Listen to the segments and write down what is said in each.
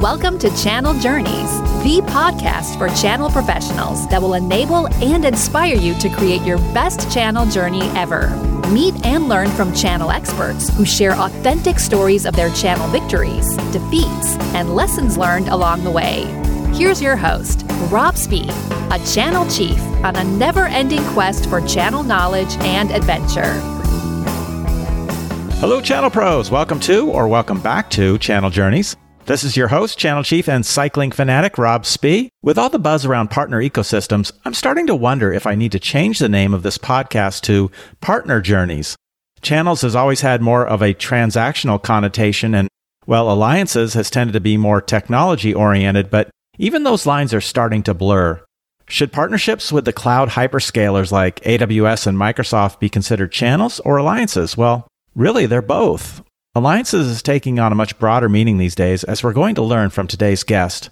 Welcome to Channel Journeys, the podcast for channel professionals that will enable and inspire you to create your best channel journey ever. Meet and learn from channel experts who share authentic stories of their channel victories, defeats, and lessons learned along the way. Here's your host, Rob Spee, a channel chief on a never ending quest for channel knowledge and adventure. Hello, channel pros. Welcome to or welcome back to Channel Journeys. This is your host, channel chief, and cycling fanatic, Rob Spee. With all the buzz around partner ecosystems, I'm starting to wonder if I need to change the name of this podcast to Partner Journeys. Channels has always had more of a transactional connotation, and, well, alliances has tended to be more technology oriented, but even those lines are starting to blur. Should partnerships with the cloud hyperscalers like AWS and Microsoft be considered channels or alliances? Well, really, they're both. Alliances is taking on a much broader meaning these days, as we're going to learn from today's guest.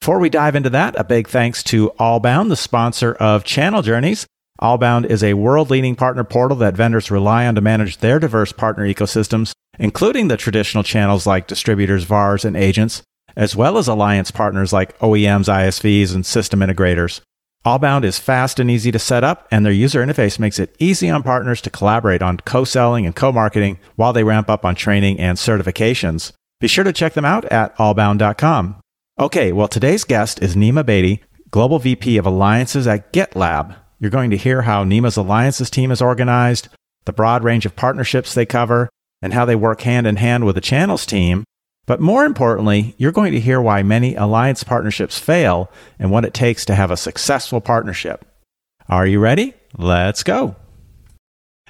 Before we dive into that, a big thanks to Allbound, the sponsor of Channel Journeys. Allbound is a world leading partner portal that vendors rely on to manage their diverse partner ecosystems, including the traditional channels like distributors, VARs, and agents, as well as alliance partners like OEMs, ISVs, and system integrators. Allbound is fast and easy to set up, and their user interface makes it easy on partners to collaborate on co selling and co marketing while they ramp up on training and certifications. Be sure to check them out at allbound.com. Okay, well, today's guest is Nima Badiey, Global VP of Alliances at GitLab. You're going to hear how Nima's Alliances team is organized, the broad range of partnerships they cover, and how they work hand in hand with the channels team but more importantly, you're going to hear why many alliance partnerships fail and what it takes to have a successful partnership. Are you ready? Let's go.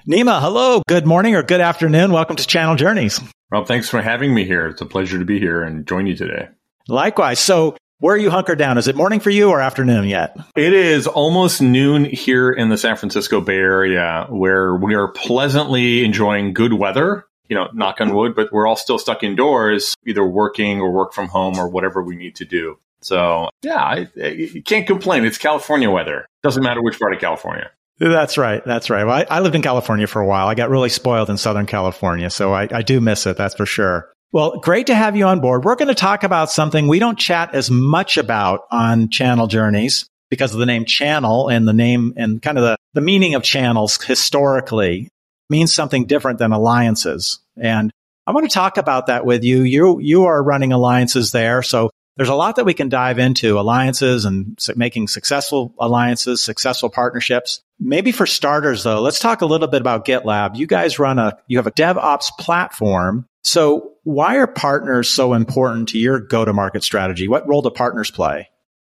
Nima, hello, good morning or good afternoon. Welcome to Channel Journeys. Well, thanks for having me here. It's a pleasure to be here and join you today. Likewise. So, where are you hunkered down? Is it morning for you or afternoon yet? It is almost noon here in the San Francisco Bay Area, where we are pleasantly enjoying good weather you know, knock on wood, but we're all still stuck indoors, either working or work from home or whatever we need to do. So yeah, I, I can't complain. It's California weather. Doesn't matter which part of California. That's right. That's right. Well, I, I, lived in California for a while. I got really spoiled in Southern California, so I, I do miss it. That's for sure. Well, great to have you on board. We're going to talk about something we don't chat as much about on Channel Journeys because of the name channel and the name and kind of the, the meaning of channels historically means something different than alliances. And I want to talk about that with you. You, you are running alliances there. So there's a lot that we can dive into alliances and making successful alliances, successful partnerships. Maybe for starters though, let's talk a little bit about GitLab. You guys run a, you have a DevOps platform. So why are partners so important to your go to market strategy? What role do partners play?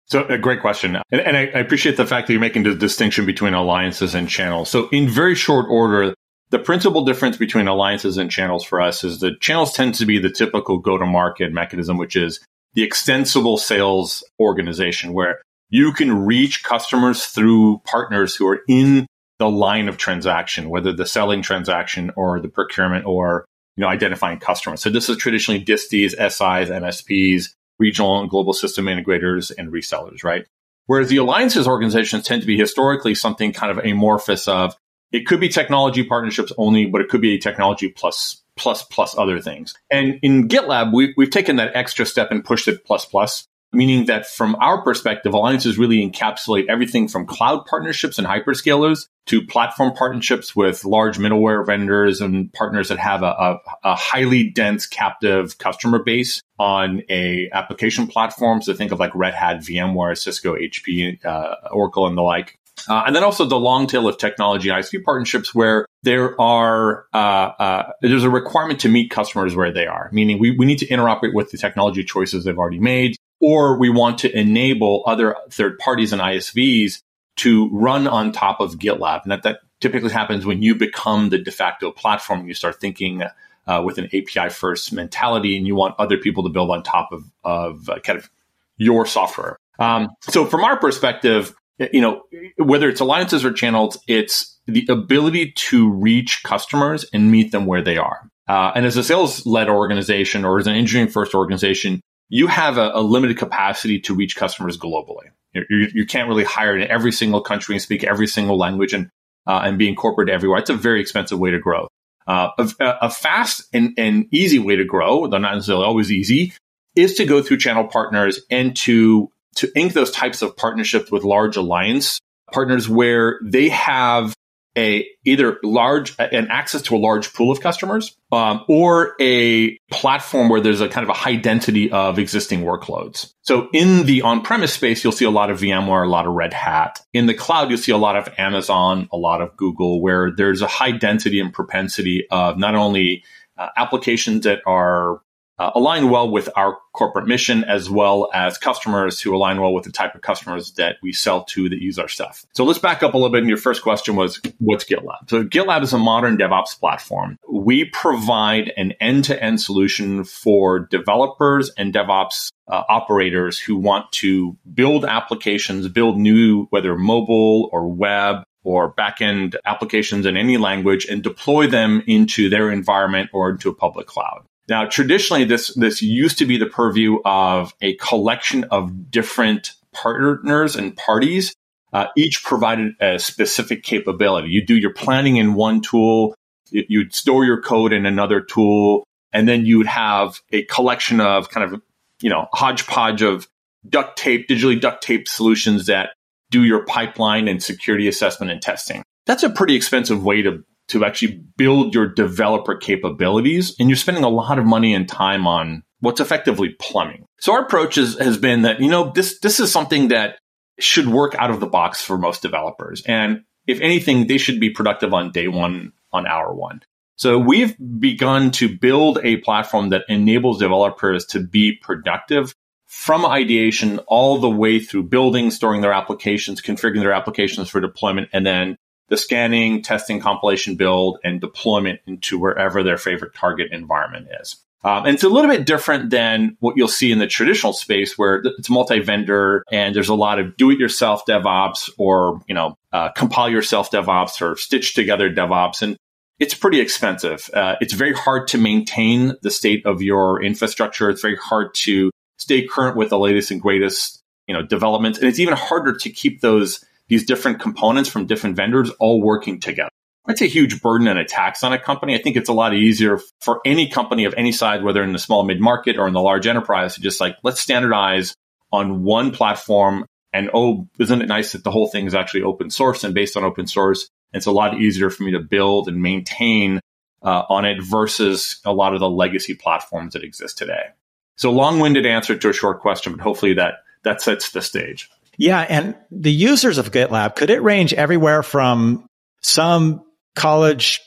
So a great question. And, and I, I, appreciate the fact that you're making the distinction between alliances and channels. So in very short order, the principal difference between alliances and channels for us is that channels tend to be the typical go to market mechanism, which is the extensible sales organization where you can reach customers through partners who are in the line of transaction, whether the selling transaction or the procurement or you know identifying customers. So this is traditionally DISTs, SIs, MSPs, regional and global system integrators, and resellers, right? Whereas the alliances organizations tend to be historically something kind of amorphous of it could be technology partnerships only, but it could be a technology plus plus plus other things. And in GitLab, we, we've taken that extra step and pushed it plus plus, meaning that from our perspective, alliances really encapsulate everything from cloud partnerships and hyperscalers to platform partnerships with large middleware vendors and partners that have a, a, a highly dense captive customer base on a application platform. So think of like Red Hat, VMware, Cisco, HP, uh, Oracle, and the like. Uh, and then also the long tail of technology ISV partnerships where there are, uh, uh, there's a requirement to meet customers where they are, meaning we, we need to interoperate with the technology choices they've already made, or we want to enable other third parties and ISVs to run on top of GitLab. And that, that typically happens when you become the de facto platform. You start thinking uh, with an API first mentality and you want other people to build on top of, of uh, kind of your software. Um, so from our perspective, you know, whether it's alliances or channels, it's the ability to reach customers and meet them where they are. Uh, and as a sales led organization or as an engineering first organization, you have a, a, limited capacity to reach customers globally. You, you, can't really hire in every single country and speak every single language and, uh, and be incorporated everywhere. It's a very expensive way to grow. Uh, a, a, fast and, and easy way to grow, though not necessarily always easy, is to go through channel partners and to to ink those types of partnerships with large alliance partners where they have a either large an access to a large pool of customers um, or a platform where there's a kind of a high density of existing workloads. So in the on-premise space, you'll see a lot of VMware, a lot of Red Hat. In the cloud, you'll see a lot of Amazon, a lot of Google, where there's a high density and propensity of not only uh, applications that are uh, align well with our corporate mission as well as customers who align well with the type of customers that we sell to that use our stuff. So let's back up a little bit. And your first question was, what's GitLab? So GitLab is a modern DevOps platform. We provide an end-to-end solution for developers and DevOps uh, operators who want to build applications, build new, whether mobile or web or backend applications in any language and deploy them into their environment or into a public cloud. Now, traditionally, this, this used to be the purview of a collection of different partners and parties. Uh, each provided a specific capability. You do your planning in one tool, you'd store your code in another tool, and then you would have a collection of kind of, you know, hodgepodge of duct tape, digitally duct tape solutions that do your pipeline and security assessment and testing. That's a pretty expensive way to to actually build your developer capabilities. And you're spending a lot of money and time on what's effectively plumbing. So our approach is, has been that, you know, this, this is something that should work out of the box for most developers. And if anything, they should be productive on day one, on hour one. So we've begun to build a platform that enables developers to be productive from ideation all the way through building, storing their applications, configuring their applications for deployment, and then the scanning, testing, compilation, build, and deployment into wherever their favorite target environment is. Um, and it's a little bit different than what you'll see in the traditional space where it's multi-vendor and there's a lot of do-it-yourself DevOps or, you know, uh, compile yourself DevOps or stitch together DevOps. And it's pretty expensive. Uh, it's very hard to maintain the state of your infrastructure. It's very hard to stay current with the latest and greatest, you know, developments. And it's even harder to keep those these different components from different vendors all working together. That's a huge burden and a tax on a company. I think it's a lot easier for any company of any size, whether in the small mid market or in the large enterprise, to just like, let's standardize on one platform. And oh, isn't it nice that the whole thing is actually open source and based on open source? It's a lot easier for me to build and maintain uh, on it versus a lot of the legacy platforms that exist today. So long winded answer to a short question, but hopefully that, that sets the stage. Yeah. And the users of GitLab, could it range everywhere from some college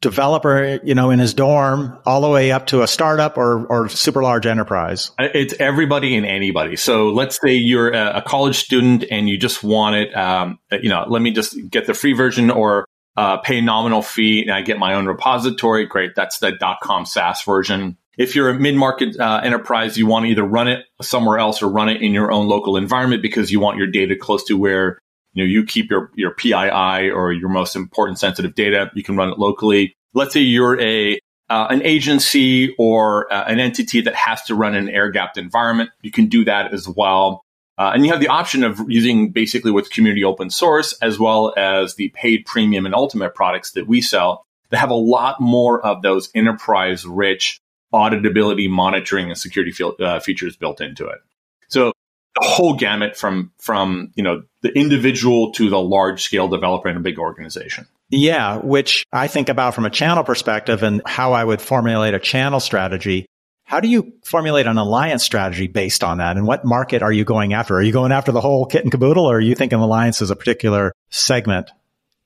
developer, you know, in his dorm all the way up to a startup or, or super large enterprise? It's everybody and anybody. So let's say you're a, college student and you just want it, um, you know, let me just get the free version or uh, pay nominal fee and I get my own repository. Great. That's the .com SaaS version. If you're a mid-market uh, enterprise, you want to either run it somewhere else or run it in your own local environment because you want your data close to where you know you keep your your PII or your most important sensitive data. You can run it locally. Let's say you're a uh, an agency or uh, an entity that has to run an air gapped environment. You can do that as well. Uh, and you have the option of using basically what's community open source as well as the paid premium and ultimate products that we sell that have a lot more of those enterprise rich auditability, monitoring, and security uh, features built into it. So the whole gamut from from you know the individual to the large scale developer in a big organization. Yeah, which I think about from a channel perspective and how I would formulate a channel strategy. How do you formulate an alliance strategy based on that? And what market are you going after? Are you going after the whole kit and caboodle or are you thinking alliance is a particular segment?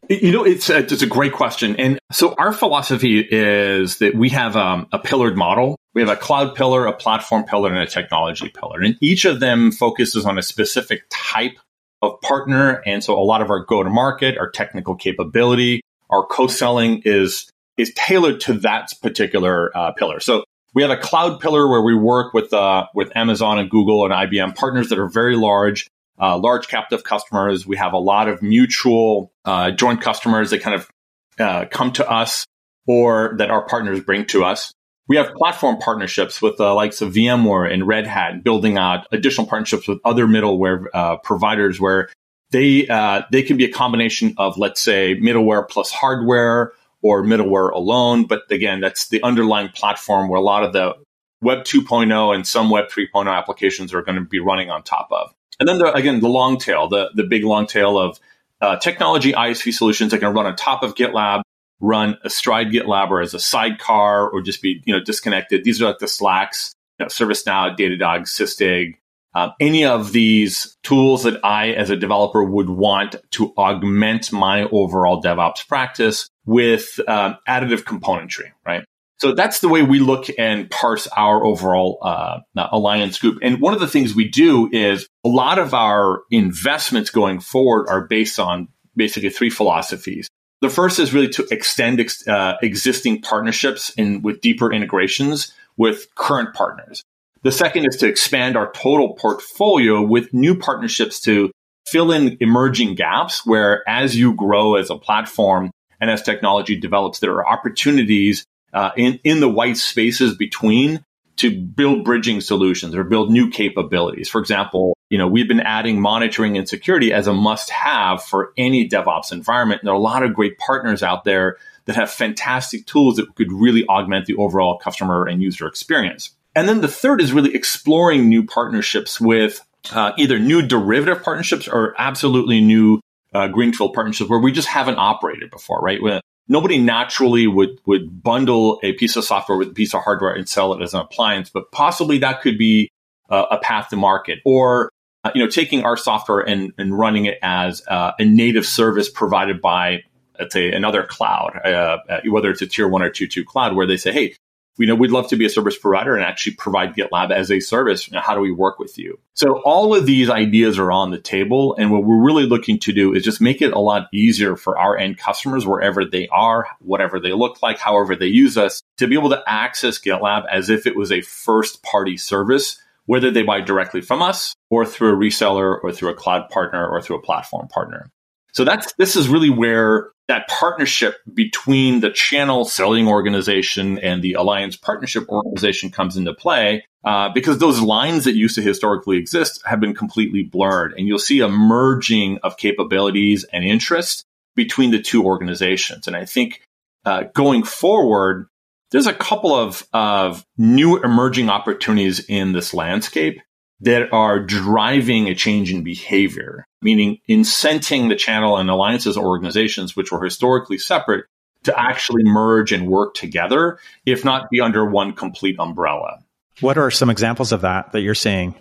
You know, it's a, it's a great question. And so our philosophy is that we have um, a pillared model. We have a cloud pillar, a platform pillar, and a technology pillar. And each of them focuses on a specific type of partner. And so a lot of our go to market, our technical capability, our co-selling is, is tailored to that particular uh, pillar. So we have a cloud pillar where we work with, uh, with Amazon and Google and IBM partners that are very large uh, large captive customers. We have a lot of mutual uh, joint customers that kind of uh, come to us or that our partners bring to us. We have platform partnerships with the likes of VMware and Red Hat, building out additional partnerships with other middleware uh, providers where they uh, they can be a combination of let's say middleware plus hardware or middleware alone. But again, that's the underlying platform where a lot of the Web 2.0 and some Web 3.0 applications are going to be running on top of. And then the, again, the long tail, the, the big long tail of uh, technology ISV solutions that can run on top of GitLab, run astride GitLab or as a sidecar or just be, you know, disconnected. These are like the Slacks, you know, ServiceNow, Datadog, Sysdig, um, any of these tools that I, as a developer, would want to augment my overall DevOps practice with um, additive componentry, right? So that's the way we look and parse our overall uh, alliance group. And one of the things we do is a lot of our investments going forward are based on basically three philosophies. The first is really to extend ex- uh, existing partnerships in with deeper integrations with current partners. The second is to expand our total portfolio with new partnerships to fill in emerging gaps where as you grow as a platform and as technology develops, there are opportunities uh, in, in the white spaces between to build bridging solutions or build new capabilities. For example, you know, we've been adding monitoring and security as a must have for any DevOps environment. And there are a lot of great partners out there that have fantastic tools that could really augment the overall customer and user experience. And then the third is really exploring new partnerships with uh, either new derivative partnerships or absolutely new uh, greenfield partnerships where we just haven't operated before, right? Nobody naturally would would bundle a piece of software with a piece of hardware and sell it as an appliance, but possibly that could be uh, a path to market. Or uh, you know, taking our software and, and running it as uh, a native service provided by, let's say, another cloud, uh, uh, whether it's a tier one or tier two cloud, where they say, hey, you know, we'd love to be a service provider and actually provide GitLab as a service. You know, how do we work with you? So all of these ideas are on the table. And what we're really looking to do is just make it a lot easier for our end customers, wherever they are, whatever they look like, however they use us, to be able to access GitLab as if it was a first party service, whether they buy directly from us or through a reseller or through a cloud partner or through a platform partner. So that's, this is really where that partnership between the channel selling organization and the alliance partnership organization comes into play uh, because those lines that used to historically exist have been completely blurred. And you'll see a merging of capabilities and interests between the two organizations. And I think uh, going forward, there's a couple of, of new emerging opportunities in this landscape that are driving a change in behavior, meaning incenting the channel and alliances organizations, which were historically separate, to actually merge and work together, if not be under one complete umbrella. What are some examples of that that you're seeing?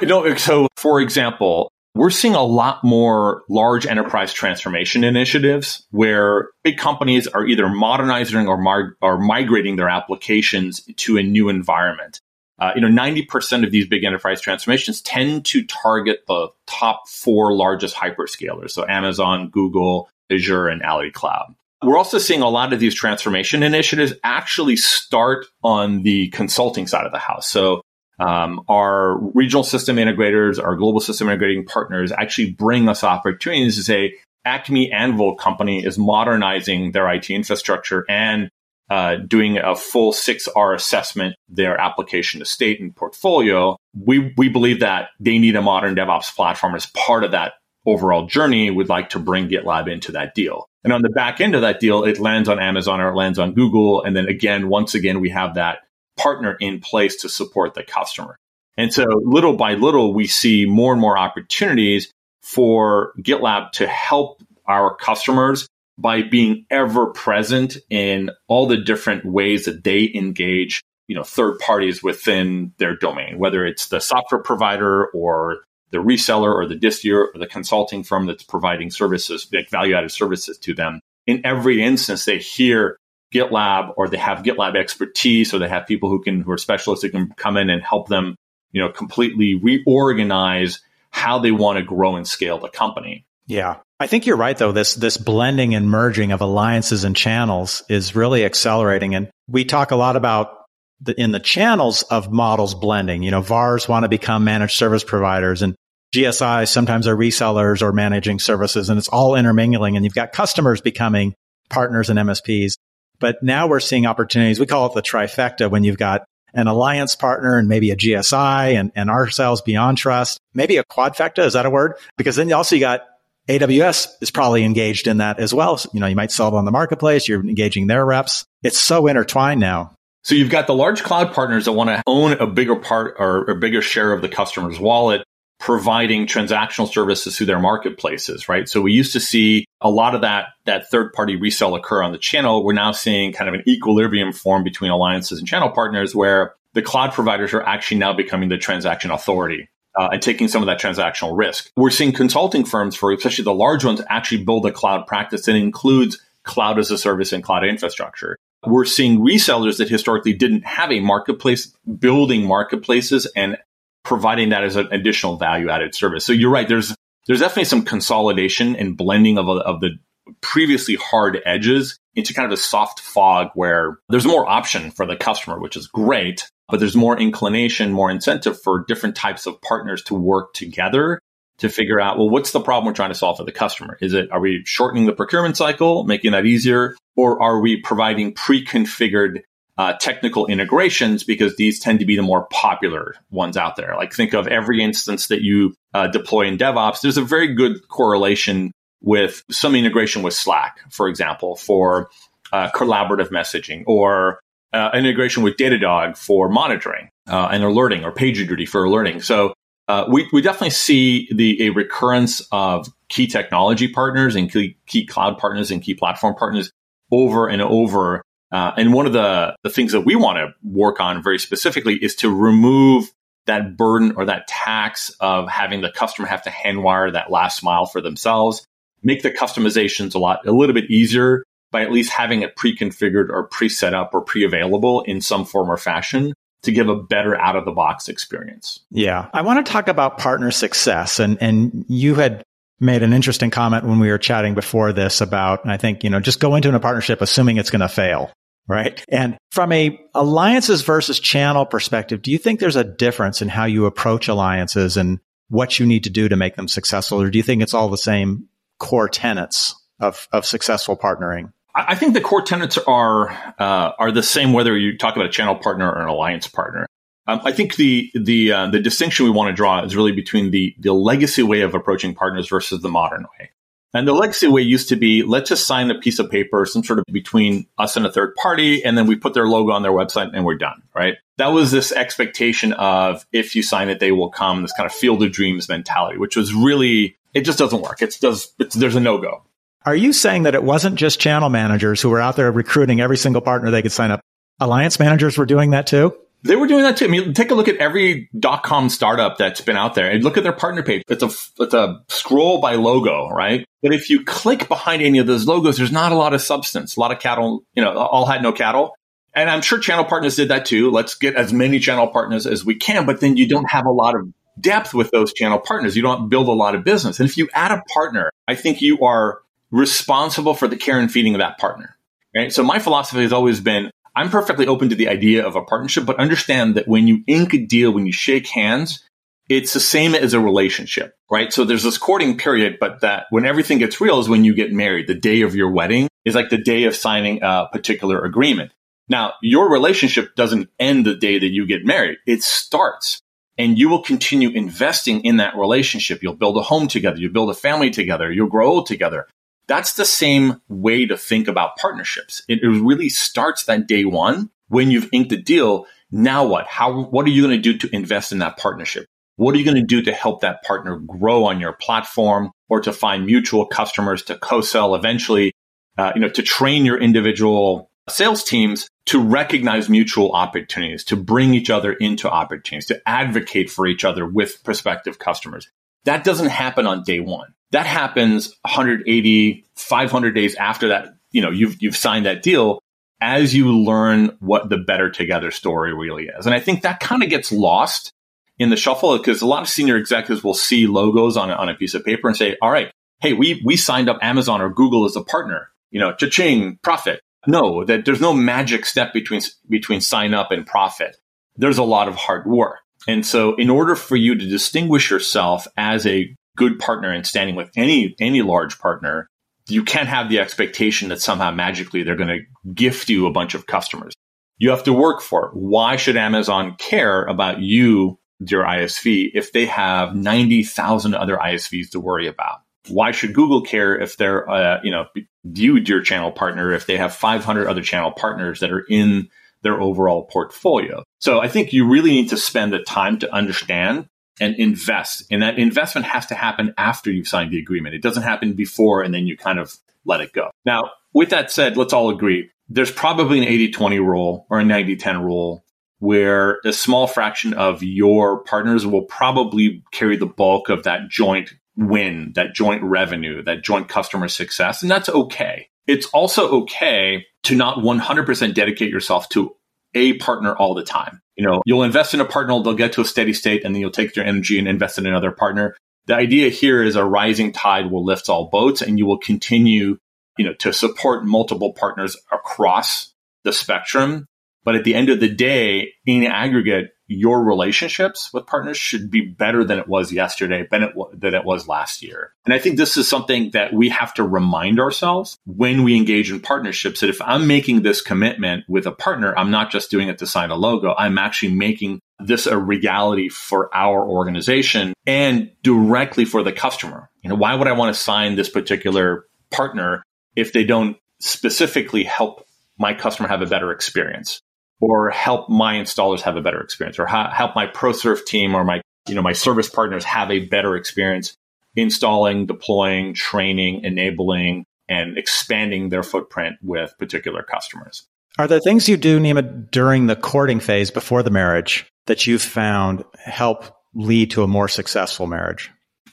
You know, so for example, we're seeing a lot more large enterprise transformation initiatives where big companies are either modernizing or, mar- or migrating their applications to a new environment. Uh, you know, 90% of these big enterprise transformations tend to target the top four largest hyperscalers. So Amazon, Google, Azure, and Alibaba Cloud. We're also seeing a lot of these transformation initiatives actually start on the consulting side of the house. So um, our regional system integrators, our global system integrating partners actually bring us opportunities to say, Acme Anvil company is modernizing their IT infrastructure and uh, doing a full 6R assessment, their application estate and portfolio, we, we believe that they need a modern DevOps platform as part of that overall journey. We'd like to bring GitLab into that deal. And on the back end of that deal, it lands on Amazon or it lands on Google. And then again, once again, we have that partner in place to support the customer. And so little by little, we see more and more opportunities for GitLab to help our customers by being ever present in all the different ways that they engage you know third parties within their domain whether it's the software provider or the reseller or the distiller or the consulting firm that's providing services like value added services to them. In every instance they hear gitlab or they have gitlab expertise or they have people who can who are specialists who can come in and help them you know completely reorganize how they want to grow and scale the company. Yeah I think you're right, though. This this blending and merging of alliances and channels is really accelerating, and we talk a lot about the, in the channels of models blending. You know, VARs want to become managed service providers, and GSIs sometimes are resellers or managing services, and it's all intermingling. And you've got customers becoming partners and MSPs. But now we're seeing opportunities. We call it the trifecta when you've got an alliance partner and maybe a GSI and, and ourselves BeyondTrust, maybe a quadfecta. Is that a word? Because then you also you got AWS is probably engaged in that as well. You know, you might sell on the marketplace. You're engaging their reps. It's so intertwined now. So you've got the large cloud partners that want to own a bigger part or a bigger share of the customer's wallet, providing transactional services through their marketplaces, right? So we used to see a lot of that, that third party resale occur on the channel. We're now seeing kind of an equilibrium form between alliances and channel partners where the cloud providers are actually now becoming the transaction authority. Uh, and taking some of that transactional risk. We're seeing consulting firms for especially the large ones actually build a cloud practice that includes cloud as a service and cloud infrastructure. We're seeing resellers that historically didn't have a marketplace building marketplaces and providing that as an additional value added service. So you're right. There's, there's definitely some consolidation and blending of, of the previously hard edges into kind of a soft fog where there's more option for the customer, which is great, but there's more inclination, more incentive for different types of partners to work together to figure out, well, what's the problem we're trying to solve for the customer? Is it, are we shortening the procurement cycle, making that easier? Or are we providing pre-configured uh, technical integrations because these tend to be the more popular ones out there. Like think of every instance that you uh, deploy in DevOps. There's a very good correlation with some integration with Slack, for example, for uh, collaborative messaging or uh, integration with Datadog for monitoring uh, and alerting or PagerDuty for alerting. So uh, we, we definitely see the a recurrence of key technology partners and key, key cloud partners and key platform partners over and over. Uh, and one of the, the things that we want to work on very specifically is to remove that burden or that tax of having the customer have to handwire that last mile for themselves make the customizations a lot, a little bit easier by at least having it pre-configured or pre-set up or pre-available in some form or fashion to give a better out of the box experience. Yeah. I want to talk about partner success and, and you had made an interesting comment when we were chatting before this about, I think, you know, just go into a partnership assuming it's going to fail. Right. And from a alliances versus channel perspective, do you think there's a difference in how you approach alliances and what you need to do to make them successful? Or do you think it's all the same core tenets of, of successful partnering? I think the core tenets are uh, are the same whether you talk about a channel partner or an alliance partner. Um, I think the the uh, the distinction we want to draw is really between the the legacy way of approaching partners versus the modern way. And the legacy way used to be let's just sign a piece of paper, some sort of between us and a third party, and then we put their logo on their website and we're done, right? That was this expectation of if you sign it, they will come, this kind of field of dreams mentality, which was really it just doesn't work. It's does it's, there's a no go. Are you saying that it wasn't just channel managers who were out there recruiting every single partner they could sign up? Alliance managers were doing that too? They were doing that too. I mean, take a look at every dot com startup that's been out there and look at their partner page. It's a, it's a scroll by logo, right? But if you click behind any of those logos, there's not a lot of substance, a lot of cattle, you know, all had no cattle. And I'm sure channel partners did that too. Let's get as many channel partners as we can, but then you don't have a lot of depth with those channel partners. You don't build a lot of business. And if you add a partner, I think you are responsible for the care and feeding of that partner. Right. So my philosophy has always been I'm perfectly open to the idea of a partnership, but understand that when you ink a deal, when you shake hands, it's the same as a relationship, right? So there's this courting period, but that when everything gets real is when you get married. The day of your wedding is like the day of signing a particular agreement. Now, your relationship doesn't end the day that you get married. It starts and you will continue investing in that relationship. You'll build a home together. You build a family together. You'll grow old together. That's the same way to think about partnerships. It really starts that day one when you've inked a deal. Now what? How, what are you going to do to invest in that partnership? What are you going to do to help that partner grow on your platform or to find mutual customers to co-sell eventually, uh, you know, to train your individual sales teams to recognize mutual opportunities, to bring each other into opportunities, to advocate for each other with prospective customers. That doesn't happen on day one. That happens 180, 500 days after that, you know, you've, you've signed that deal as you learn what the better together story really is. And I think that kind of gets lost in the shuffle because a lot of senior executives will see logos on on a piece of paper and say, all right, hey, we, we signed up Amazon or Google as a partner, you know, cha-ching, profit. No, that there's no magic step between, between sign up and profit. There's a lot of hard work. And so in order for you to distinguish yourself as a good partner and standing with any, any large partner, you can't have the expectation that somehow magically they're going to gift you a bunch of customers. You have to work for it. Why should Amazon care about you, your ISV, if they have 90,000 other ISVs to worry about? Why should Google care if they're, uh, you know, viewed your channel partner, if they have 500 other channel partners that are in their overall portfolio. So I think you really need to spend the time to understand and invest. And that investment has to happen after you've signed the agreement. It doesn't happen before and then you kind of let it go. Now, with that said, let's all agree there's probably an 80 20 rule or a 90 10 rule where a small fraction of your partners will probably carry the bulk of that joint win, that joint revenue, that joint customer success. And that's okay. It's also okay to not 100% dedicate yourself to a partner all the time. You know, you'll invest in a partner, they'll get to a steady state, and then you'll take your energy and invest in another partner. The idea here is a rising tide will lift all boats, and you will continue, you know, to support multiple partners across the spectrum. But at the end of the day, in aggregate, your relationships with partners should be better than it was yesterday, than it, was last year. And I think this is something that we have to remind ourselves when we engage in partnerships that if I'm making this commitment with a partner, I'm not just doing it to sign a logo. I'm actually making this a reality for our organization and directly for the customer. You know, why would I want to sign this particular partner if they don't specifically help my customer have a better experience? Or help my installers have a better experience or ha- help my ProServe team or my, you know, my service partners have a better experience installing, deploying, training, enabling, and expanding their footprint with particular customers. Are there things you do, Nima, during the courting phase before the marriage that you've found help lead to a more successful marriage?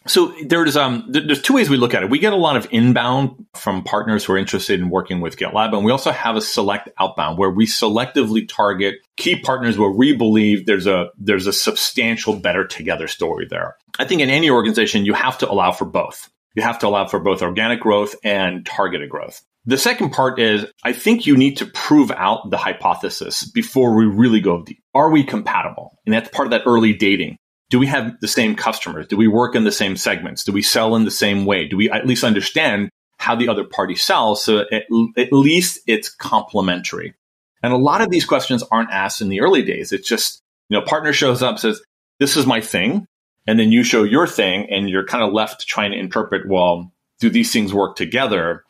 So there's um there's two ways we look at it. We get a lot of inbound from partners who are interested in working with GitLab, and we also have a select outbound where we selectively target key partners where we believe there's a there's a substantial better together story there. I think in any organization you have to allow for both. You have to allow for both organic growth and targeted growth. The second part is I think you need to prove out the hypothesis before we really go deep. Are we compatible? And that's part of that early dating do we have the same customers? Do we work in the same segments? Do we sell in the same way? Do we at least understand how the other party sells? So at, at least it's complementary. And a lot of these questions aren't asked in the early days. It's just, you know, partner shows up, says, this is my thing. And then you show your thing and you're kind of left trying to interpret, well, do these things work together?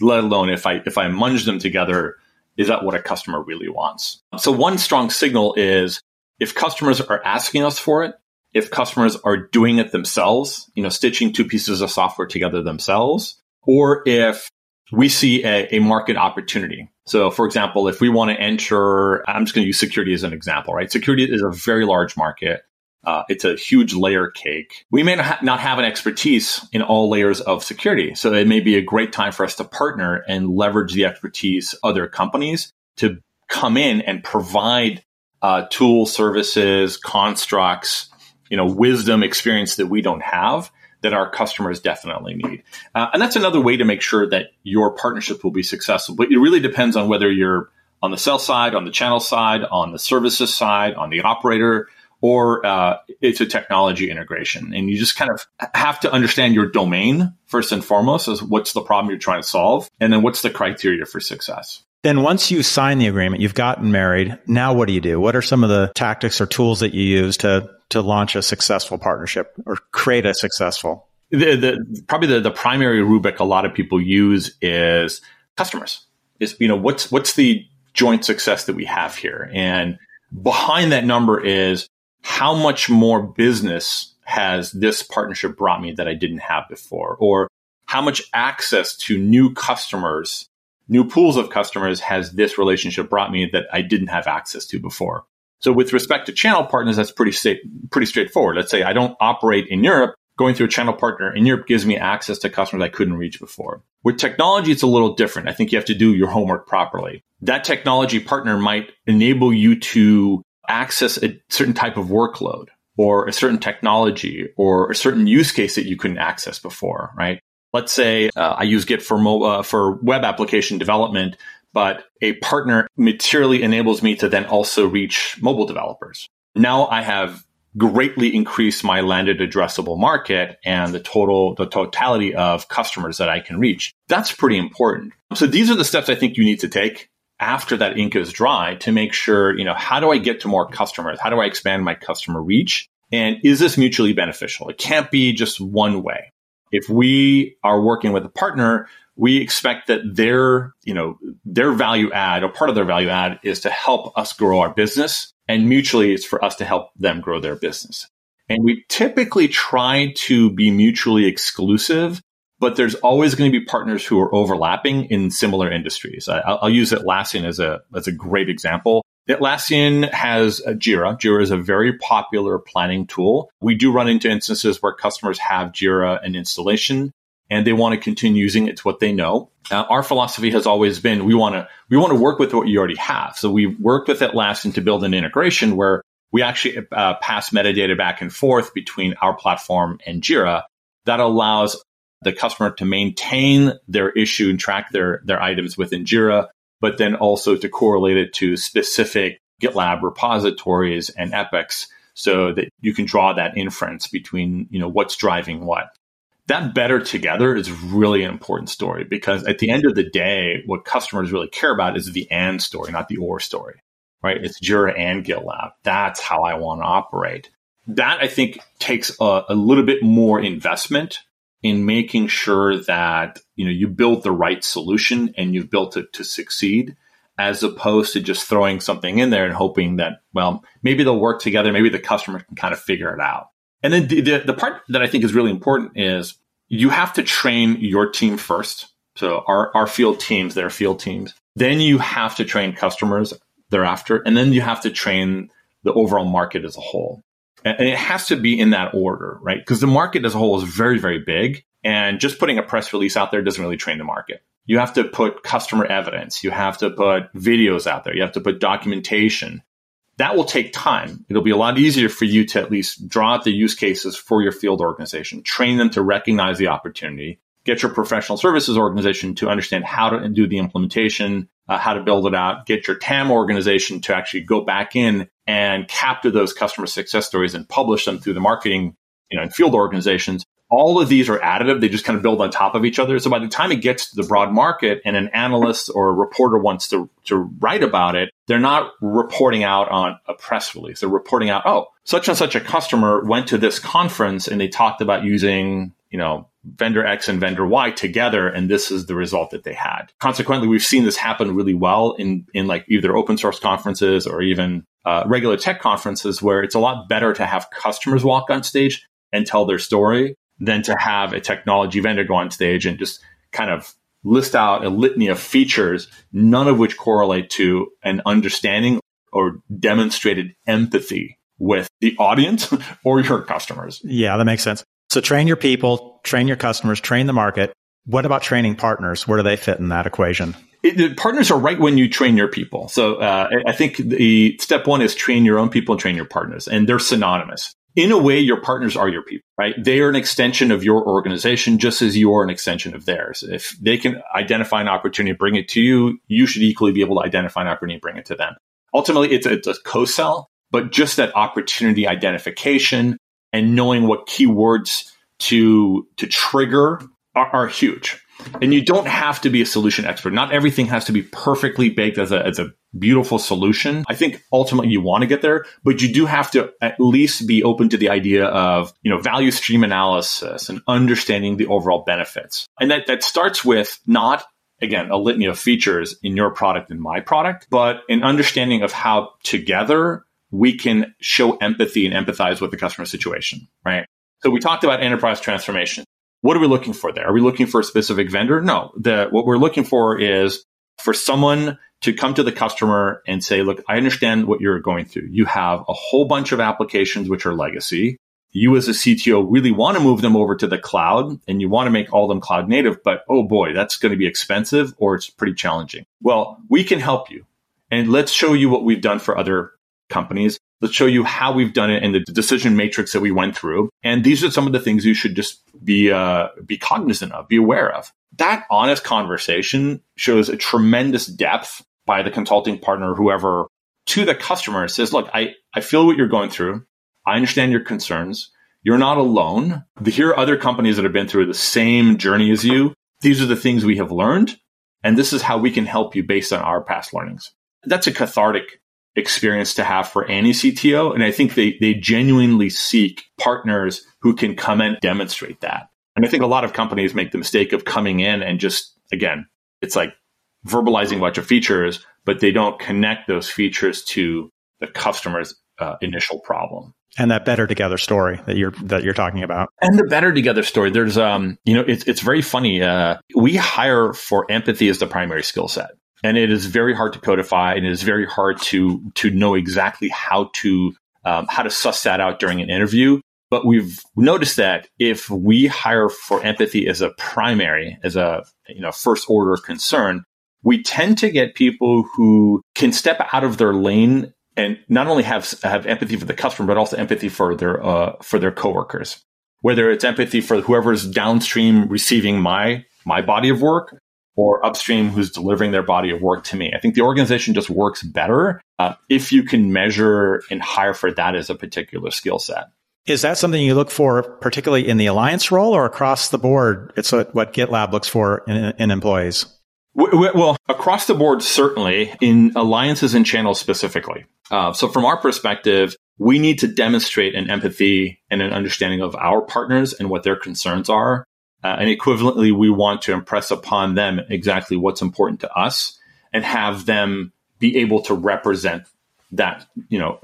Let alone if I, if I munge them together, is that what a customer really wants? So one strong signal is if customers are asking us for it, if customers are doing it themselves, you know, stitching two pieces of software together themselves, or if we see a, a market opportunity. So, for example, if we want to enter, I'm just going to use security as an example, right? Security is a very large market. Uh, it's a huge layer cake. We may not have an expertise in all layers of security. So it may be a great time for us to partner and leverage the expertise other companies to come in and provide uh, tools, services, constructs, you know, wisdom, experience that we don't have that our customers definitely need. Uh, and that's another way to make sure that your partnership will be successful. But it really depends on whether you're on the sell side, on the channel side, on the services side, on the operator, or uh, it's a technology integration. And you just kind of have to understand your domain first and foremost as what's the problem you're trying to solve, and then what's the criteria for success. Then once you sign the agreement, you've gotten married. Now what do you do? What are some of the tactics or tools that you use to to launch a successful partnership or create a successful? The, the probably the, the primary rubric a lot of people use is customers. Is you know what's what's the joint success that we have here, and behind that number is how much more business has this partnership brought me that I didn't have before, or how much access to new customers new pools of customers has this relationship brought me that I didn't have access to before. So with respect to channel partners, that's pretty state, pretty straightforward. Let's say I don't operate in Europe. Going through a channel partner in Europe gives me access to customers I couldn't reach before. With technology, it's a little different. I think you have to do your homework properly. That technology partner might enable you to access a certain type of workload or a certain technology or a certain use case that you couldn't access before, right? let's say uh, I use Git for mo- uh, for web application development, but a partner materially enables me to then also reach mobile developers. Now I have greatly increased my landed addressable market and the total the totality of customers that I can reach. That's pretty important. So these are the steps I think you need to take after that ink is dry to make sure, you know, how do I get to more customers? How do I expand my customer reach? And is this mutually beneficial? It can't be just one way If we are working with a partner, we expect that their, you know, their value add or part of their value add is to help us grow our business and mutually it's for us to help them grow their business. And we typically try to be mutually exclusive, but there's always going to be partners who are overlapping in similar industries. I, will use Atlassian as a, as a great example. Atlassian has Jira. Jira is a very popular planning tool. We do run into instances where customers have Jira and installation and they want to continue using it. It's what they know. Uh, our philosophy has always been we want to we want to work with what you already have. So we worked with Atlassian to build an integration where we actually uh, pass metadata back and forth between our platform and Jira that allows the customer to maintain their issue and track their their items within Jira, but then also to correlate it to specific GitLab repositories and epics so that you can draw that inference between you know what's driving what that better together is really an important story because at the end of the day, what customers really care about is the and story, not the or story, right? It's Jira and GitLab. That's how I want to operate. That I think takes a, a little bit more investment in making sure that, you know, you build the right solution and you've built it to succeed as opposed to just throwing something in there and hoping that, well, maybe they'll work together. Maybe the customer can kind of figure it out. And then the, the, the, part that I think is really important is you have to train your team first. So our, our field teams, their field teams. Then you have to train customers thereafter. And then you have to train the overall market as a whole. And, and it has to be in that order, right? Because the market as a whole is very, very big. And just putting a press release out there doesn't really train the market. You have to put customer evidence. You have to put videos out there. You have to put documentation that will take time. It'll be a lot easier for you to at least draw out the use cases for your field organization, train them to recognize the opportunity, get your professional services organization to understand how to do the implementation, uh, how to build it out, get your TAM organization to actually go back in and capture those customer success stories and publish them through the marketing, you know, and field organizations all of these are additive. They just kind of build on top of each other. So by the time it gets to the broad market and an analyst or a reporter wants to, to write about it, they're not reporting out on a press release. They're reporting out, oh, such and such a customer went to this conference and they talked about using, you know, vendor X and vendor Y together, and this is the result that they had. Consequently, we've seen this happen really well in, in like either open source conferences or even uh, regular tech conferences where it's a lot better to have customers walk on stage and tell their story than to have a technology vendor go on stage and just kind of list out a litany of features, none of which correlate to an understanding or demonstrated empathy with the audience or your customers. Yeah, that makes sense. So train your people, train your customers, train the market. What about training partners? Where do they fit in that equation? It, the partners are right when you train your people. So uh, I think the step one is train your own people and train your partners, and they're synonymous in a way, your partners are your people, right? They are an extension of your organization, just as you are an extension of theirs. If they can identify an opportunity, bring it to you, you should equally be able to identify an opportunity, and bring it to them. Ultimately, it's a, it's a co-sell, but just that opportunity identification and knowing what keywords to, to trigger are, are huge. And you don't have to be a solution expert. Not everything has to be perfectly baked as a, as a beautiful solution. I think ultimately you want to get there, but you do have to at least be open to the idea of, you know, value stream analysis and understanding the overall benefits. And that, that starts with not again, a litany of features in your product and my product, but an understanding of how together we can show empathy and empathize with the customer situation, right? So we talked about enterprise transformation. What are we looking for there? Are we looking for a specific vendor? No. The, what we're looking for is for someone to come to the customer and say, look, I understand what you're going through. You have a whole bunch of applications which are legacy. You as a CTO really want to move them over to the cloud and you want to make all them cloud native, but oh boy, that's going to be expensive or it's pretty challenging. Well, we can help you. And let's show you what we've done for other companies. Let's show you how we've done it in the decision matrix that we went through. And these are some of the things you should just be uh, be cognizant of, be aware of. That honest conversation shows a tremendous depth by the consulting partner, whoever, to the customer. It says, "Look, I I feel what you're going through. I understand your concerns. You're not alone. Here are other companies that have been through the same journey as you. These are the things we have learned, and this is how we can help you based on our past learnings." That's a cathartic experience to have for any CTO. And I think they, they genuinely seek partners who can come and demonstrate that. And I think a lot of companies make the mistake of coming in and just, again, it's like verbalizing a bunch of features, but they don't connect those features to the customer's uh, initial problem. And that better together story that you're that you're talking about. And the better together story. There's um, you know, it's it's very funny. Uh, we hire for empathy as the primary skill set. And it is very hard to codify and it is very hard to to know exactly how to um, how to suss that out during an interview. But we've noticed that if we hire for empathy as a primary, as a you know first order concern, we tend to get people who can step out of their lane and not only have have empathy for the customer, but also empathy for their uh, for their coworkers. Whether it's empathy for whoever's downstream receiving my my body of work, or upstream who's delivering their body of work to me. I think the organization just works better uh, if you can measure and hire for that as a particular skill set. Is that something you look for, particularly in the alliance role, or across the board? It's what, what GitLab looks for in, in employees. Well, across the board, certainly in alliances and channels specifically. Uh, so, from our perspective, we need to demonstrate an empathy and an understanding of our partners and what their concerns are. Uh, and equivalently, we want to impress upon them exactly what's important to us and have them be able to represent that, you know,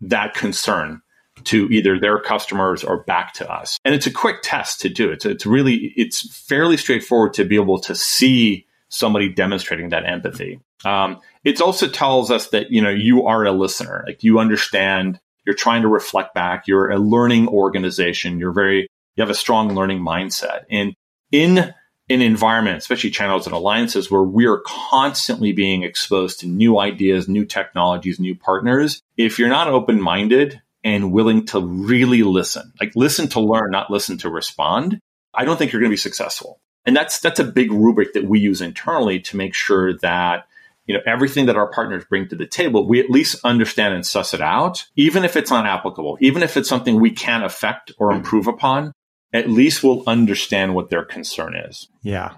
that concern to either their customers or back to us. And it's a quick test to do. It's, it's really, it's fairly straightforward to be able to see somebody demonstrating that empathy. Um, it also tells us that you know you are a listener, like you understand. You're trying to reflect back. You're a learning organization. You're very you have a strong learning mindset, and in an environment, especially channels and alliances, where we are constantly being exposed to new ideas, new technologies, new partners. If you're not open minded and willing to really listen, like listen to learn, not listen to respond, I don't think you're going to be successful. And that's that's a big rubric that we use internally to make sure that you know everything that our partners bring to the table, we at least understand and suss it out, even if it's not applicable, even if it's something we can affect or improve upon. At least we'll understand what their concern is. Yeah.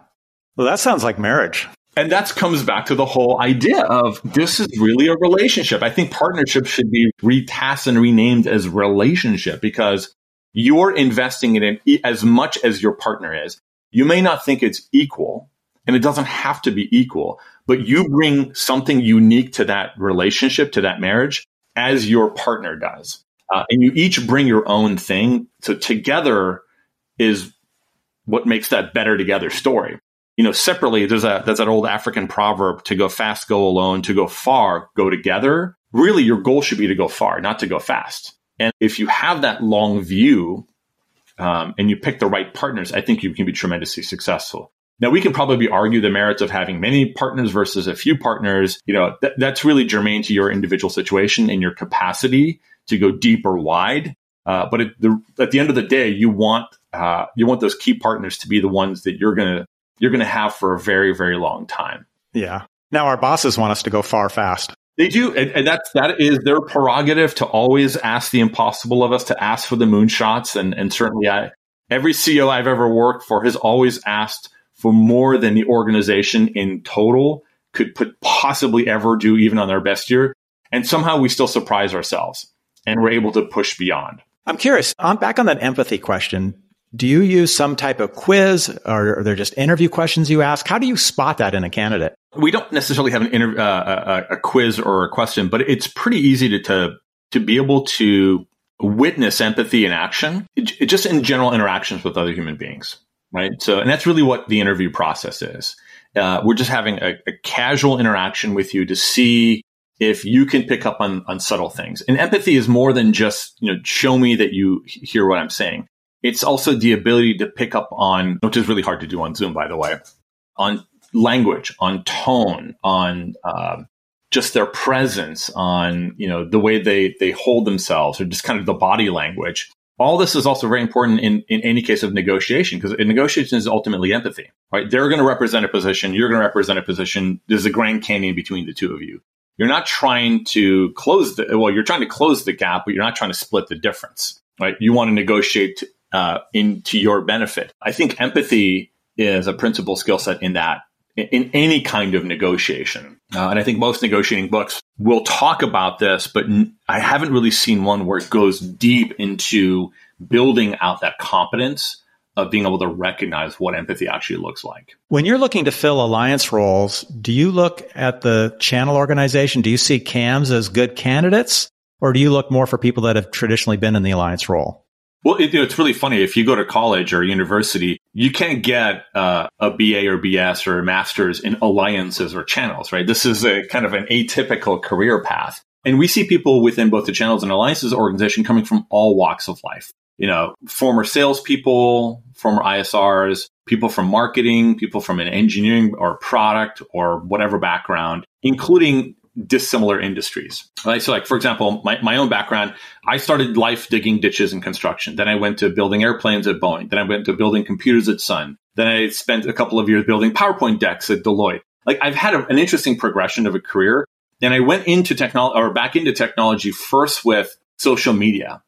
Well, that sounds like marriage. And that comes back to the whole idea of this is really a relationship. I think partnership should be retasked and renamed as relationship because you're investing in it as much as your partner is. You may not think it's equal, and it doesn't have to be equal, but you bring something unique to that relationship, to that marriage, as your partner does. Uh, and you each bring your own thing. So together is what makes that better together story. You know, separately, there's a there's that old African proverb: to go fast, go alone; to go far, go together. Really, your goal should be to go far, not to go fast. And if you have that long view, um, and you pick the right partners, I think you can be tremendously successful. Now we can probably argue the merits of having many partners versus a few partners. You know, th- that's really germane to your individual situation and your capacity to go deep or wide. Uh, but at the, at the end of the day, you want uh, you want those key partners to be the ones that you're gonna you're gonna have for a very very long time. Yeah. Now our bosses want us to go far fast. They do, and, and that's that is their prerogative to always ask the impossible of us, to ask for the moonshots, and and certainly I, every CEO I've ever worked for has always asked for more than the organization in total could put possibly ever do, even on their best year, and somehow we still surprise ourselves, and we're able to push beyond. I'm curious. I'm back on that empathy question. Do you use some type of quiz or are there just interview questions you ask? How do you spot that in a candidate? We don't necessarily have an inter- uh, a, a, quiz or a question, but it's pretty easy to, to, to be able to witness empathy in action, it just in general interactions with other human beings, right? So, and that's really what the interview process is. Uh, we're just having a, a casual interaction with you to see if you can pick up on, on subtle things. And empathy is more than just, you know, show me that you hear what I'm saying. It's also the ability to pick up on, which is really hard to do on Zoom, by the way, on language, on tone, on uh, just their presence, on you know the way they they hold themselves, or just kind of the body language. All this is also very important in, in any case of negotiation because negotiation is ultimately empathy, right? They're going to represent a position, you're going to represent a position. There's a Grand Canyon between the two of you. You're not trying to close the well, you're trying to close the gap, but you're not trying to split the difference, right? You want to negotiate uh, into your benefit. I think empathy is a principal skill set in that in any kind of negotiation. Uh, and I think most negotiating books will talk about this, but I haven't really seen one where it goes deep into building out that competence of being able to recognize what empathy actually looks like. When you're looking to fill alliance roles, do you look at the channel organization? Do you see CAMs as good candidates? Or do you look more for people that have traditionally been in the alliance role? Well, it, it's really funny. If you go to college or university, you can't get uh, a BA or BS or a master's in alliances or channels, right? This is a kind of an atypical career path. And we see people within both the channels and alliances organization coming from all walks of life you know, former salespeople, former ISRs, people from marketing, people from an engineering or product or whatever background, including dissimilar industries. Right? So like, for example, my, my own background, I started life digging ditches in construction. Then I went to building airplanes at Boeing. Then I went to building computers at Sun. Then I spent a couple of years building PowerPoint decks at Deloitte. Like I've had a, an interesting progression of a career. Then I went into technology or back into technology first with social media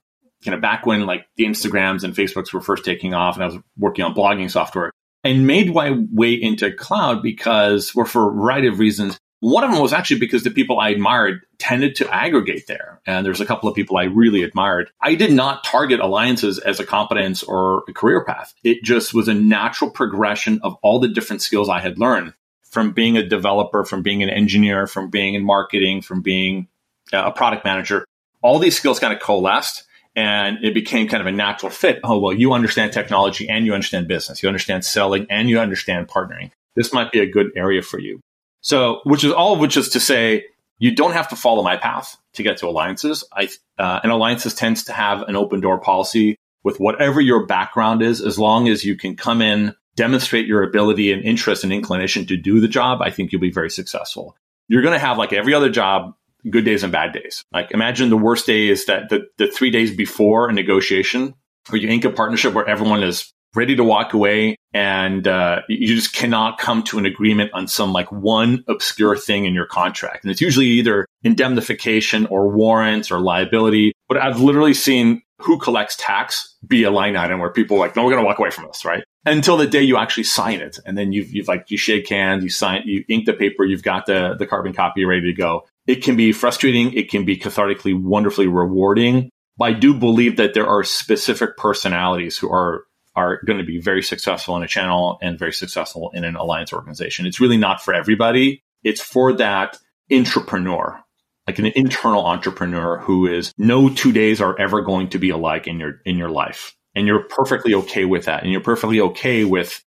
kind of back when like the Instagrams and Facebooks were first taking off and I was working on blogging software and made my way into cloud because, or for a variety of reasons, one of them was actually because the people I admired tended to aggregate there. And there's a couple of people I really admired. I did not target alliances as a competence or a career path. It just was a natural progression of all the different skills I had learned from being a developer, from being an engineer, from being in marketing, from being a product manager. All these skills kind of coalesced and it became kind of a natural fit. Oh, well, you understand technology and you understand business. You understand selling and you understand partnering. This might be a good area for you. So, which is all of which is to say, you don't have to follow my path to get to alliances. I, uh, and alliances tends to have an open door policy with whatever your background is, as long as you can come in, demonstrate your ability and interest and inclination to do the job, I think you'll be very successful. You're going to have like every other job, good days and bad days. Like imagine the worst day is that the, the three days before a negotiation where you ink a partnership where everyone is ready to walk away and uh, you just cannot come to an agreement on some like one obscure thing in your contract. And it's usually either indemnification or warrants or liability. But I've literally seen who collects tax be a line item where people are like, no, we're going to walk away from this, right? Until the day you actually sign it. And then you've, you've like, you shake hands, you sign, you ink the paper, you've got the, the carbon copy ready to go. It can be frustrating. It can be cathartically wonderfully rewarding. But I do believe that there are specific personalities who are are going to be very successful in a channel and very successful in an alliance organization. It's really not for everybody. It's for that entrepreneur, like an internal entrepreneur who is no two days are ever going to be alike in your in your life. And you're perfectly okay with that. And you're perfectly okay with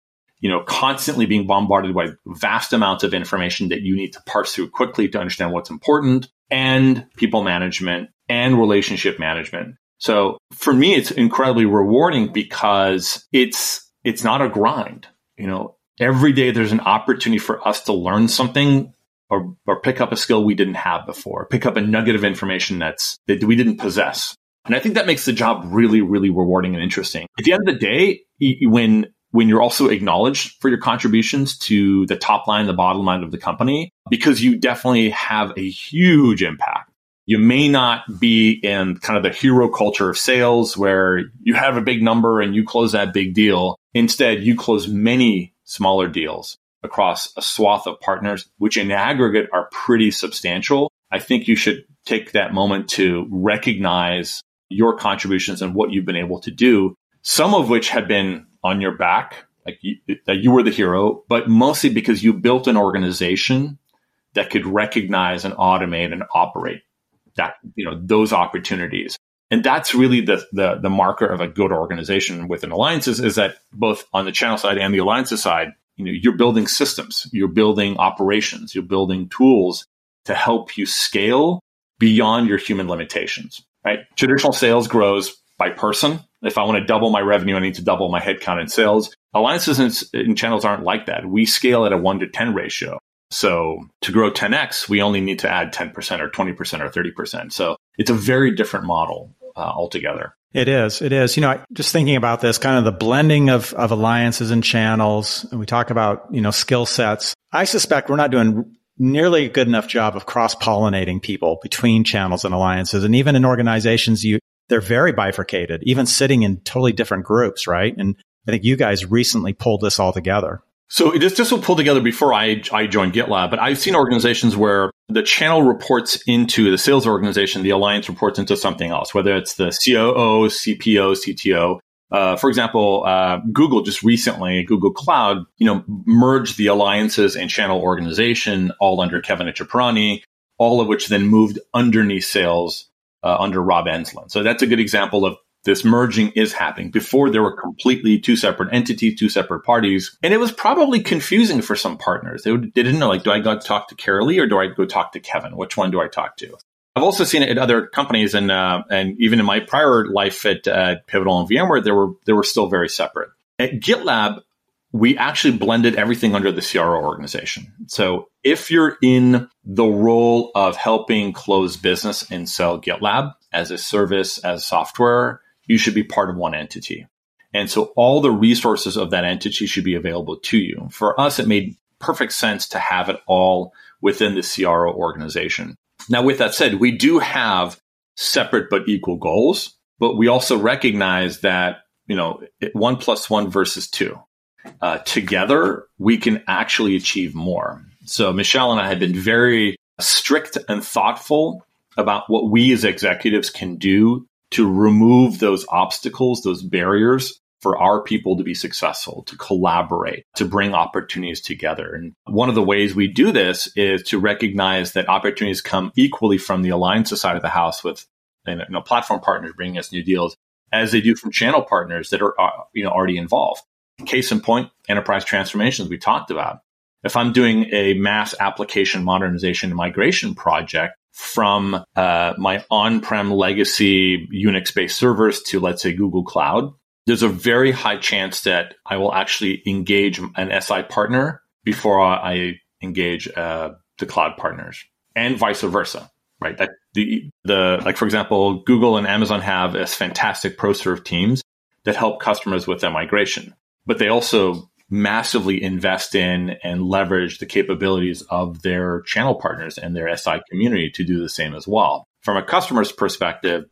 you know, constantly being bombarded by vast amounts of information that you need to parse through quickly to understand what's important and people management and relationship management. So for me, it's incredibly rewarding because it's, it's not a grind. You know, every day there's an opportunity for us to learn something or, or pick up a skill we didn't have before, pick up a nugget of information that's, that we didn't possess. And I think that makes the job really, really rewarding and interesting. At the end of the day, when when you're also acknowledged for your contributions to the top line, the bottom line of the company, because you definitely have a huge impact. You may not be in kind of the hero culture of sales where you have a big number and you close that big deal. Instead, you close many smaller deals across a swath of partners, which in aggregate are pretty substantial. I think you should take that moment to recognize your contributions and what you've been able to do, some of which have been on your back, like you, that you were the hero, but mostly because you built an organization that could recognize and automate and operate that, you know, those opportunities. And that's really the, the, the marker of a good organization within alliances is that both on the channel side and the alliances side, you know, you're building systems, you're building operations, you're building tools to help you scale beyond your human limitations, right? Traditional sales grows by person. If I want to double my revenue, I need to double my headcount in sales. Alliances and, channels aren't like that. We scale at a one to 10 ratio. So to grow 10x, we only need to add 10% or 20% or 30%. So it's a very different model uh, altogether. It is. It is. You know, just thinking about this, kind of the blending of, of alliances and channels, and we talk about, you know, skill sets. I suspect we're not doing nearly a good enough job of cross pollinating people between channels and alliances. And even in organizations, you, they're very bifurcated, even sitting in totally different groups, right? And I think you guys recently pulled this all together. So this this was pulled together before I I joined GitLab, but I've seen organizations where the channel reports into the sales organization, the alliance reports into something else, whether it's the COO, CPO, CTO. Uh, for example, uh, Google just recently, Google Cloud, you know, merged the alliances and channel organization all under Kevin Ichhpurani, all of which then moved underneath sales uh, under Rob Enslin. So that's a good example of this merging is happening. Before there were completely two separate entities, two separate parties, and it was probably confusing for some partners. They, would, they didn't know, like, do I go talk to Carolee or do I go talk to Kevin? Which one do I talk to? I've also seen it at other companies, and uh, and even in my prior life at uh, Pivotal and VMware, they were they were still very separate. At GitLab, we actually blended everything under the CRO organization. So if you're in the role of helping close business and sell GitLab as a service, as software, you should be part of one entity. And so all the resources of that entity should be available to you. For us, it made perfect sense to have it all within the CRO organization. Now, with that said, we do have separate but equal goals, but we also recognize that, you know, one plus one versus two. Uh, together, we can actually achieve more. So Michelle and I have been very strict and thoughtful about what we as executives can do to remove those obstacles, those barriers for our people to be successful, to collaborate, to bring opportunities together. And one of the ways we do this is to recognize that opportunities come equally from the alliance side of the house with you know, platform partners bringing us new deals as they do from channel partners that are uh, you know already involved. Case in point, enterprise transformations we talked about. If I'm doing a mass application modernization and migration project from uh, my on-prem legacy Unix-based servers to let's say Google Cloud, there's a very high chance that I will actually engage an SI partner before I engage uh, the cloud partners, and vice versa. Right? That the the like for example, Google and Amazon have as fantastic ProServe teams that help customers with their migration, but they also massively invest in and leverage the capabilities of their channel partners and their SI community to do the same as well. From a customer's perspective,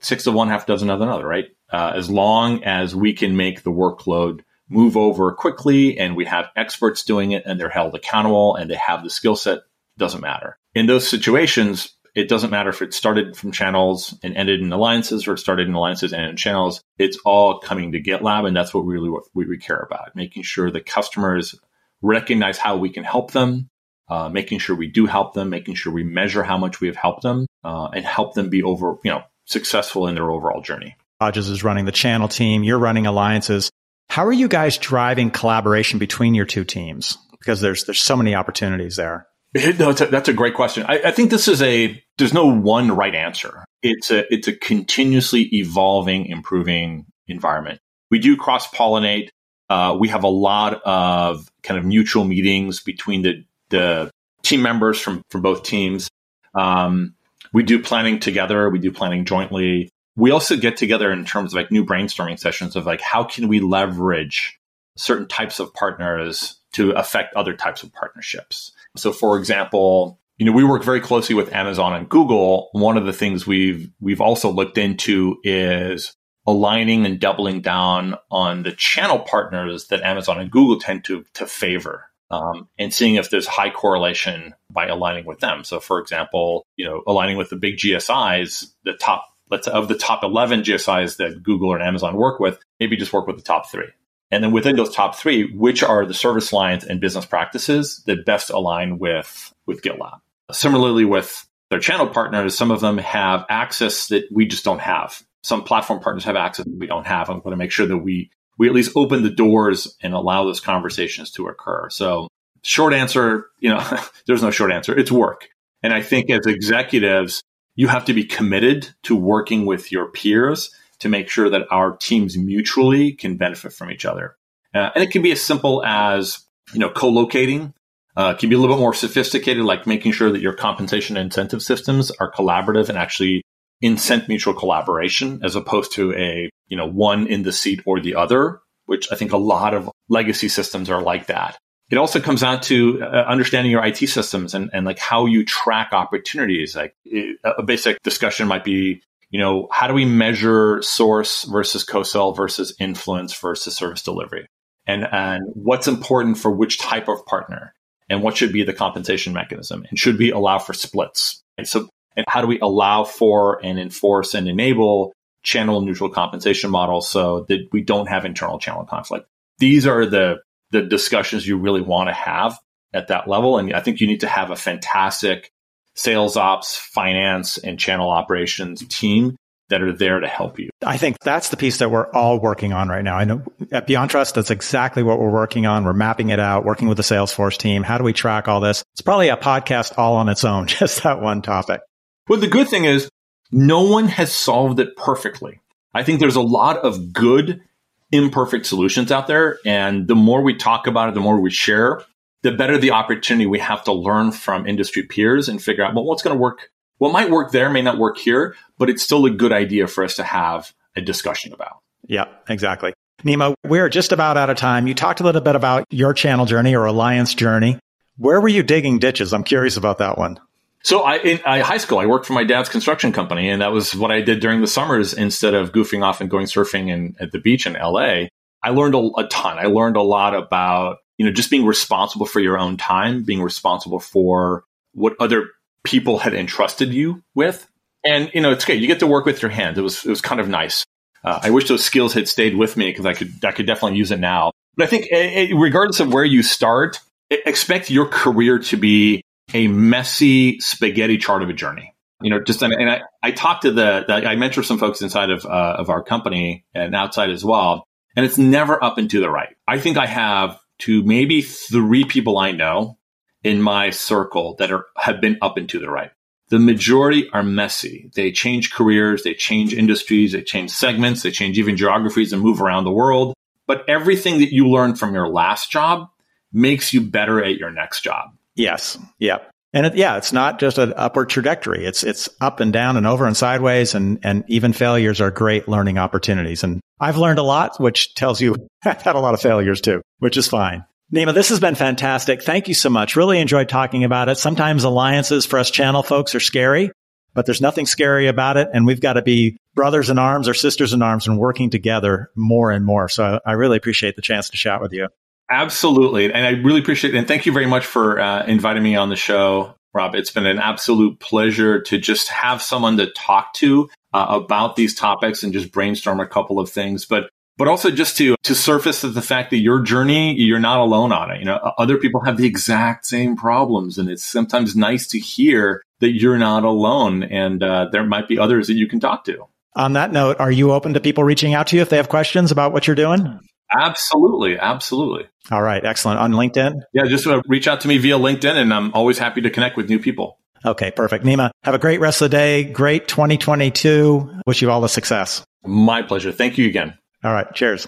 six of one, half dozen of another, right? Uh, as long as we can make the workload move over quickly and we have experts doing it and they're held accountable and they have the skill set, doesn't matter. In those situations, it doesn't matter if it started from channels and ended in alliances or it started in alliances and in channels. It's all coming to GitLab. And that's what we really what we care about, making sure the customers recognize how we can help them, uh, making sure we do help them, making sure we measure how much we have helped them, uh, and help them be over, you know, successful in their overall journey. Hodges is running the channel team. You're running alliances. How are you guys driving collaboration between your two teams? Because there's there's so many opportunities there. No, a, that's a great question. I, I, think this is a there's no one right answer. It's a it's a continuously evolving, improving environment. We do cross pollinate. Uh, we have a lot of kind of mutual meetings between the the team members from from both teams. Um, we do planning together. We do planning jointly. We also get together in terms of like new brainstorming sessions of like how can we leverage certain types of partners to affect other types of partnerships. So, for example, you know, we work very closely with Amazon and Google. One of the things we've we've also looked into is aligning and doubling down on the channel partners that Amazon and Google tend to to favor. Um, and seeing if there's high correlation by aligning with them. So, for example, you know, aligning with the big GSIs, the top, let's of the top 11 GSIs that Google or Amazon work with, maybe just work with the top three. And then within those top three, which are the service lines and business practices that best align with, with GitLab? Similarly, with their channel partners, some of them have access that we just don't have. Some platform partners have access that we don't have. I'm going to make sure that we, we at least open the doors and allow those conversations to occur. So short answer, you know, there's no short answer. It's work. And I think as executives, you have to be committed to working with your peers to make sure that our teams mutually can benefit from each other. Uh, and it can be as simple as, you know, co-locating. Uh, it can be a little bit more sophisticated, like making sure that your compensation and incentive systems are collaborative and actually incent mutual collaboration as opposed to a, you know, one in the seat or the other, which I think a lot of legacy systems are like that. It also comes down to uh, understanding your IT systems and, and like how you track opportunities. Like it, a basic discussion might be, you know, how do we measure source versus co-sell versus influence versus service delivery? And, and what's important for which type of partner? And what should be the compensation mechanism? And should we allow for splits? And so, and how do we allow for and enforce and enable channel neutral compensation model so that we don't have internal channel conflict. These are the, the discussions you really want to have at that level. And I think you need to have a fantastic sales ops, finance, and channel operations team that are there to help you. I think that's the piece that we're all working on right now. I know at BeyondTrust, that's exactly what we're working on. We're mapping it out, working with the Salesforce team. How do we track all this? It's probably a podcast all on its own, just that one topic. Well, the good thing is no one has solved it perfectly. I think there's a lot of good, imperfect solutions out there. And the more we talk about it, the more we share, the better the opportunity we have to learn from industry peers and figure out, well, what's going to work? What might work there may not work here, but it's still a good idea for us to have a discussion about. Yeah, exactly. Nima, we're just about out of time. You talked a little bit about your channel journey or alliance journey. Where were you digging ditches? I'm curious about that one. So I, in I, high school, I worked for my dad's construction company, and that was what I did during the summers instead of goofing off and going surfing in, at the beach in LA. I learned a, a ton. I learned a lot about you know just being responsible for your own time, being responsible for what other people had entrusted you with, and you know it's great. You get to work with your hands. It was it was kind of nice. Uh, I wish those skills had stayed with me because I could I could definitely use it now. But I think, eh, eh, regardless of where you start, expect your career to be a messy spaghetti chart of a journey. You know, just and I, I talked to the, the, I mentor some folks inside of uh, of our company and outside as well, and it's never up and to the right. I think I have to maybe three people I know in my circle that are have been up and to the right. The majority are messy. They change careers, they change industries, they change segments, they change even geographies and move around the world. But everything that you learned from your last job makes you better at your next job. Yes. Yep. And it, yeah, it's not just an upward trajectory. It's it's up and down and over and sideways, and and even failures are great learning opportunities. And I've learned a lot, which tells you I've had a lot of failures too, which is fine. Nima, this has been fantastic. Thank you so much. Really enjoyed talking about it. Sometimes alliances for us channel folks are scary, but there's nothing scary about it. And we've got to be brothers in arms or sisters in arms and working together more and more. So I really appreciate the chance to chat with you. Absolutely. And I really appreciate it. And thank you very much for uh, inviting me on the show, Rob. It's been an absolute pleasure to just have someone to talk to uh, about these topics and just brainstorm a couple of things. But but also just to to surface the fact that your journey you're not alone on it you know other people have the exact same problems and it's sometimes nice to hear that you're not alone and uh, there might be others that you can talk to on that note are you open to people reaching out to you if they have questions about what you're doing Absolutely. Absolutely. All right. Excellent. On LinkedIn? Yeah, just uh, reach out to me via LinkedIn and I'm always happy to connect with new people. Okay, perfect. Nima, have a great rest of the day. Great 2022. Wish you all the success. My pleasure. Thank you again. All right. Cheers.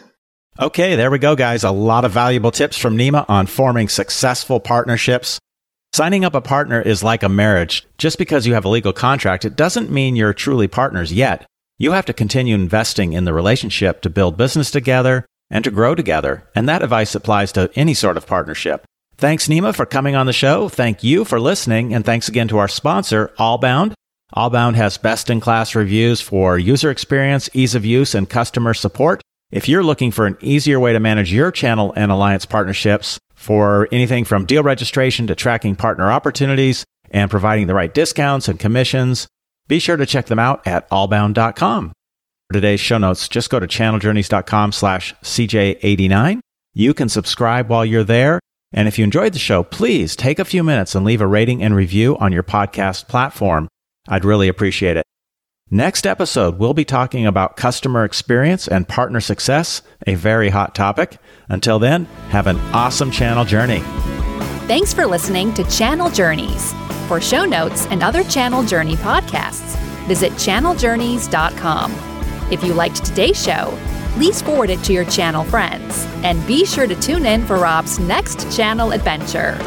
Okay, there we go, guys. A lot of valuable tips from Nima on forming successful partnerships. Signing up a partner is like a marriage. Just because you have a legal contract, it doesn't mean you're truly partners yet. You have to continue investing in the relationship to build business together and to grow together. And that advice applies to any sort of partnership. Thanks, Nima, for coming on the show. Thank you for listening. And thanks again to our sponsor, Allbound. Allbound has best in class reviews for user experience, ease of use, and customer support. If you're looking for an easier way to manage your channel and alliance partnerships for anything from deal registration to tracking partner opportunities and providing the right discounts and commissions, be sure to check them out at allbound.com. For today's show notes, just go to channeljourneys.com slash CJ89. You can subscribe while you're there. And if you enjoyed the show, please take a few minutes and leave a rating and review on your podcast platform. I'd really appreciate it. Next episode, we'll be talking about customer experience and partner success, a very hot topic. Until then, have an awesome channel journey. Thanks for listening to Channel Journeys. For show notes and other Channel Journey podcasts, visit channeljourneys.com. If you liked today's show, please forward it to your channel friends and be sure to tune in for Rob's next channel adventure.